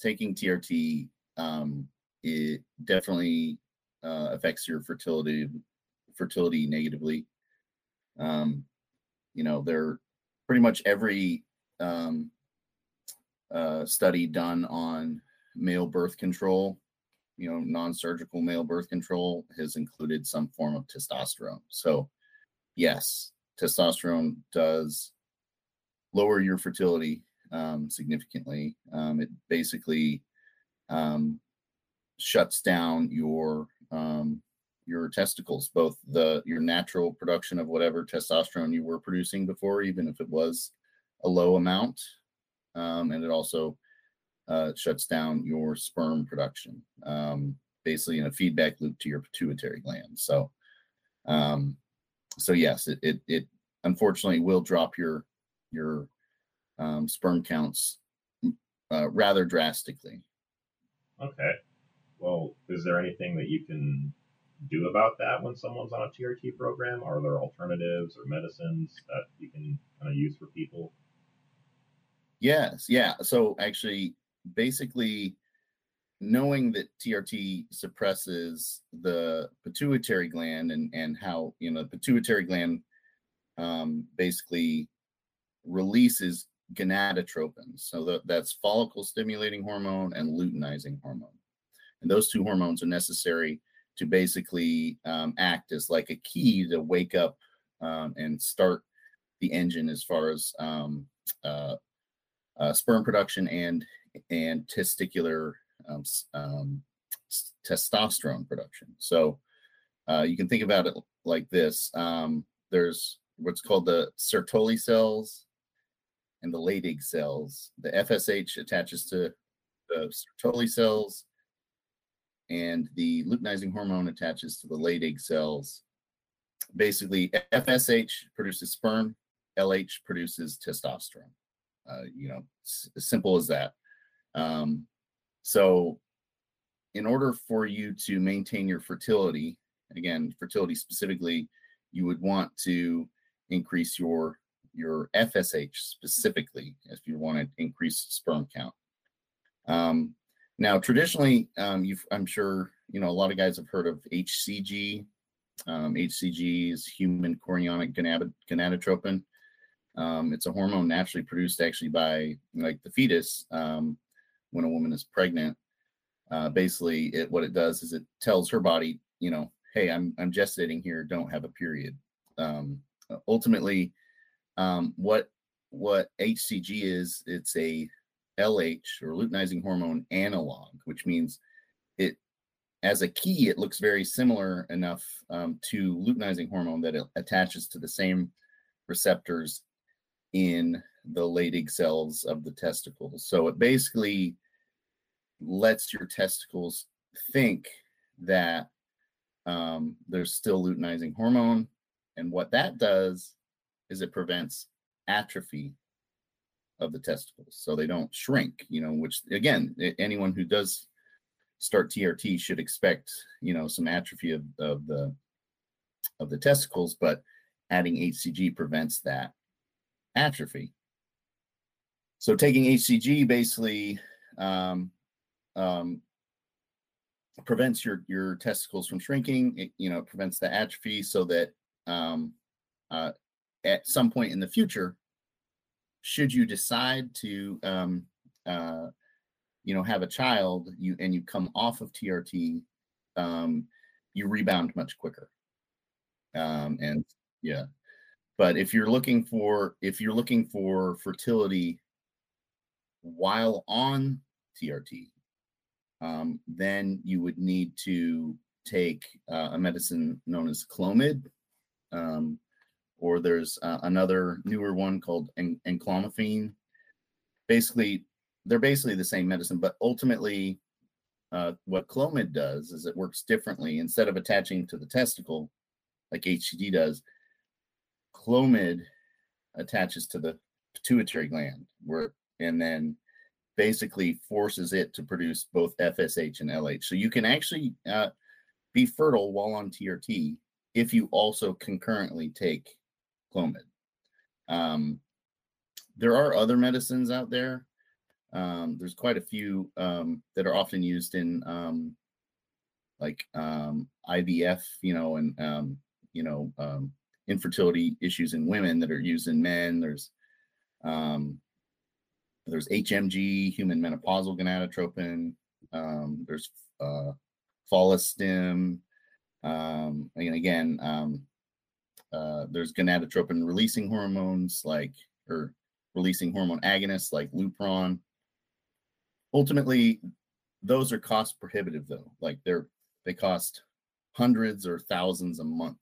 taking TRT um, it definitely uh, affects your fertility fertility negatively. Um, you know, there pretty much every um, uh, study done on male birth control, you know, non-surgical male birth control has included some form of testosterone. So, yes, testosterone does lower your fertility um, significantly. Um, it basically um, shuts down your um, your testicles, both the your natural production of whatever testosterone you were producing before, even if it was a low amount, um, and it also uh, shuts down your sperm production, basically in a feedback loop to your pituitary gland. So, so yes, it, it it unfortunately will drop your your um, sperm counts uh, rather drastically. Okay. Well, is there anything that you can do about that when someone's on a TRT program? Are there alternatives or medicines that you can kind of use for people? Yes, yeah. So actually, basically, knowing that TRT suppresses the pituitary gland and and how you know the pituitary gland um, basically releases gonadotropins. So that, that's follicle stimulating hormone and luteinizing hormone. And those two hormones are necessary to basically um, act as like a key to wake up um, and start the engine as far as um, uh, uh, sperm production and and testicular um, um, testosterone production. So uh, you can think about it like this: um, there's what's called the Sertoli cells and the Leydig cells. The FSH attaches to the Sertoli cells, and the luteinizing hormone attaches to the Leydig cells. Basically, FSH produces sperm, LH produces testosterone. Uh, you know, as simple as that. Um, so, in order for you to maintain your fertility, again, fertility specifically, you would want to increase your your FSH specifically if you want to increase sperm count. Um, now, traditionally, um, I'm sure you know a lot of guys have heard of HCG. Um, HCG is human chorionic gonadotropin. Um, it's a hormone naturally produced actually by like the fetus um, when a woman is pregnant. Uh, basically, it what it does is it tells her body, you know, hey, I'm I'm gestating here, don't have a period. Um, ultimately, um, what what HCG is, it's a LH or luteinizing hormone analog, which means it as a key, it looks very similar enough um, to luteinizing hormone that it attaches to the same receptors in the Leydig cells of the testicles. So it basically lets your testicles think that um, there's still luteinizing hormone. And what that does is it prevents atrophy of the testicles so they don't shrink you know which again anyone who does start trt should expect you know some atrophy of, of the of the testicles but adding hcg prevents that atrophy. So taking hcg basically um, um, prevents your your testicles from shrinking it you know prevents the atrophy so that um, uh, at some point in the future, should you decide to, um, uh, you know, have a child, you and you come off of TRT, um, you rebound much quicker. Um, and yeah, but if you're looking for if you're looking for fertility while on TRT, um, then you would need to take uh, a medicine known as Clomid. Um, or there's uh, another newer one called en- enclomiphene. Basically, they're basically the same medicine, but ultimately, uh, what Clomid does is it works differently. Instead of attaching to the testicle, like HCG does, Clomid attaches to the pituitary gland, where and then basically forces it to produce both FSH and LH. So you can actually uh, be fertile while on TRT if you also concurrently take Clomid. Um, there are other medicines out there. Um, there's quite a few um, that are often used in um, like um, IVF, you know, and um, you know infertility issues in women that are used in men. There's there's HMG, human menopausal gonadotropin. There's uh, follistim. And again, uh, there's gonadotropin releasing hormones like or releasing hormone agonists like Lupron. Ultimately, those are cost prohibitive though. Like they're they cost hundreds or thousands a month.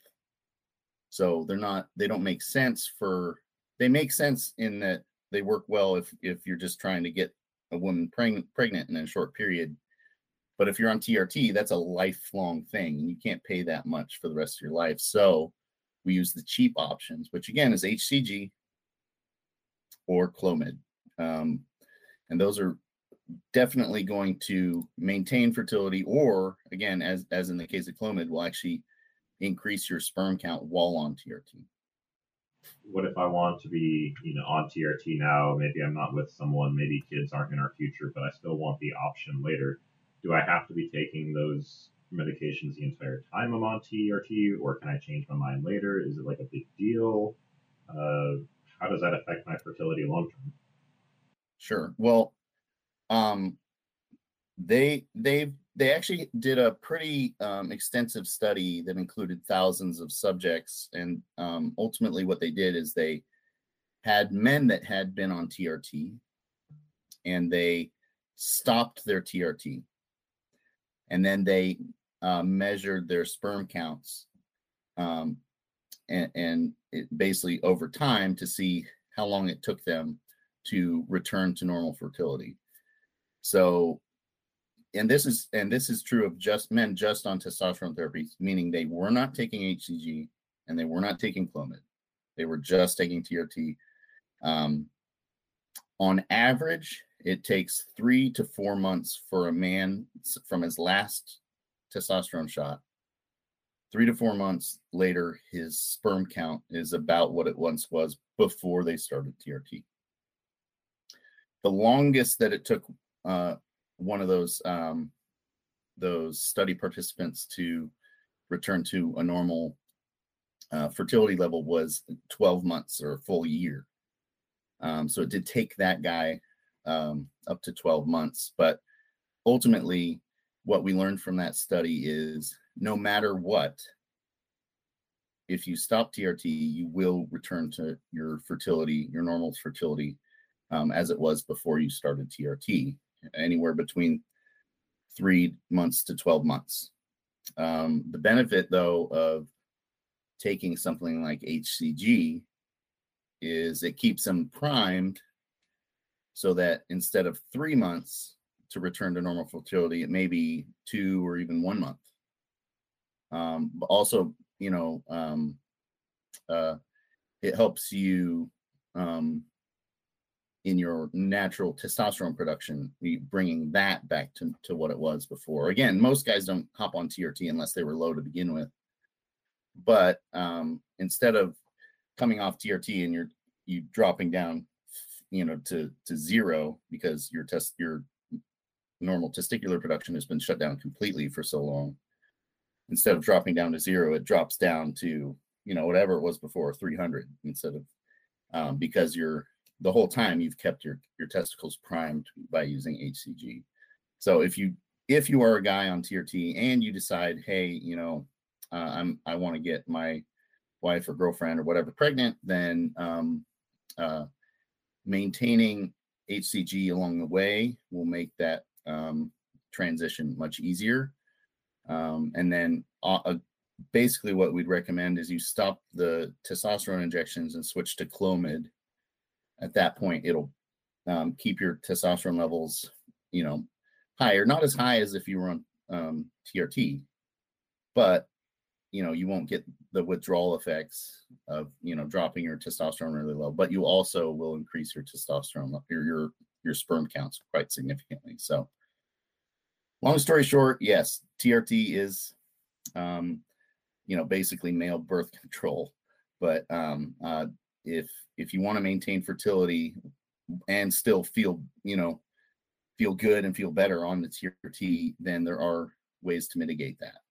So they're not they don't make sense for they make sense in that they work well if if you're just trying to get a woman pregnant pregnant in a short period. But if you're on TRT, that's a lifelong thing and you can't pay that much for the rest of your life. So we use the cheap options, which again is HCG or Clomid. Um, and those are definitely going to maintain fertility or again as as in the case of clomid will actually increase your sperm count while on trt what if i want to be you know on trt now? Maybe i'm not with someone maybe kids aren't in our future but i still want the option later. Do i have to be taking those medications the entire time i'm on trt or can i change my mind later? Is it like a big deal? Uh, how does that affect my fertility long term? Sure. Well um, they they they actually did a pretty um, extensive study that included thousands of subjects, and um, ultimately, what they did is they had men that had been on TRT, and they stopped their TRT, and then they uh, measured their sperm counts, um, and, and basically over time to see how long it took them to return to normal fertility. So, and this is and this is true of just men just on testosterone therapy, meaning they were not taking HCG and they were not taking Clomid. They were just taking TRT. Um, on average, it takes three to four months for a man from his last testosterone shot. Three to four months later, his sperm count is about what it once was before they started TRT. The longest that it took uh, one of those um, those study participants to return to a normal uh, fertility level was 12 months or a full year. Um, so it did take that guy um, up to 12 months. But ultimately, what we learned from that study is no matter what, if you stop TRT, you will return to your fertility, your normal fertility, um, as it was before you started TRT anywhere between three months to 12 months. Um, the benefit, though, of taking something like HCG is it keeps them primed so that instead of three months to return to normal fertility, it may be two or even one month. Um, but also, you know, um, uh, it helps you um, in your natural testosterone production, bringing that back to, to what it was before. Again, most guys don't hop on TRT unless they were low to begin with. But um, instead of coming off TRT and you're you dropping down, you know, to to zero because your test your normal testicular production has been shut down completely for so long. Instead of dropping down to zero, it drops down to you know whatever it was before 300 instead of um, because you're the whole time you've kept your your testicles primed by using HCG. So if you if you are a guy on TRT and you decide, hey, you know, uh, I'm I want to get my wife or girlfriend or whatever pregnant, then um, uh, maintaining HCG along the way will make that um, transition much easier. Um, and then uh, uh basically what we'd recommend is you stop the testosterone injections and switch to Clomid at that point it'll um, keep your testosterone levels you know higher not as high as if you were on um, trt but you know you won't get the withdrawal effects of you know dropping your testosterone really low but you also will increase your testosterone your your your sperm counts quite significantly so long story short yes trt is um you know basically male birth control but um uh if if you want to maintain fertility and still feel you know feel good and feel better on the TRT, then there are ways to mitigate that.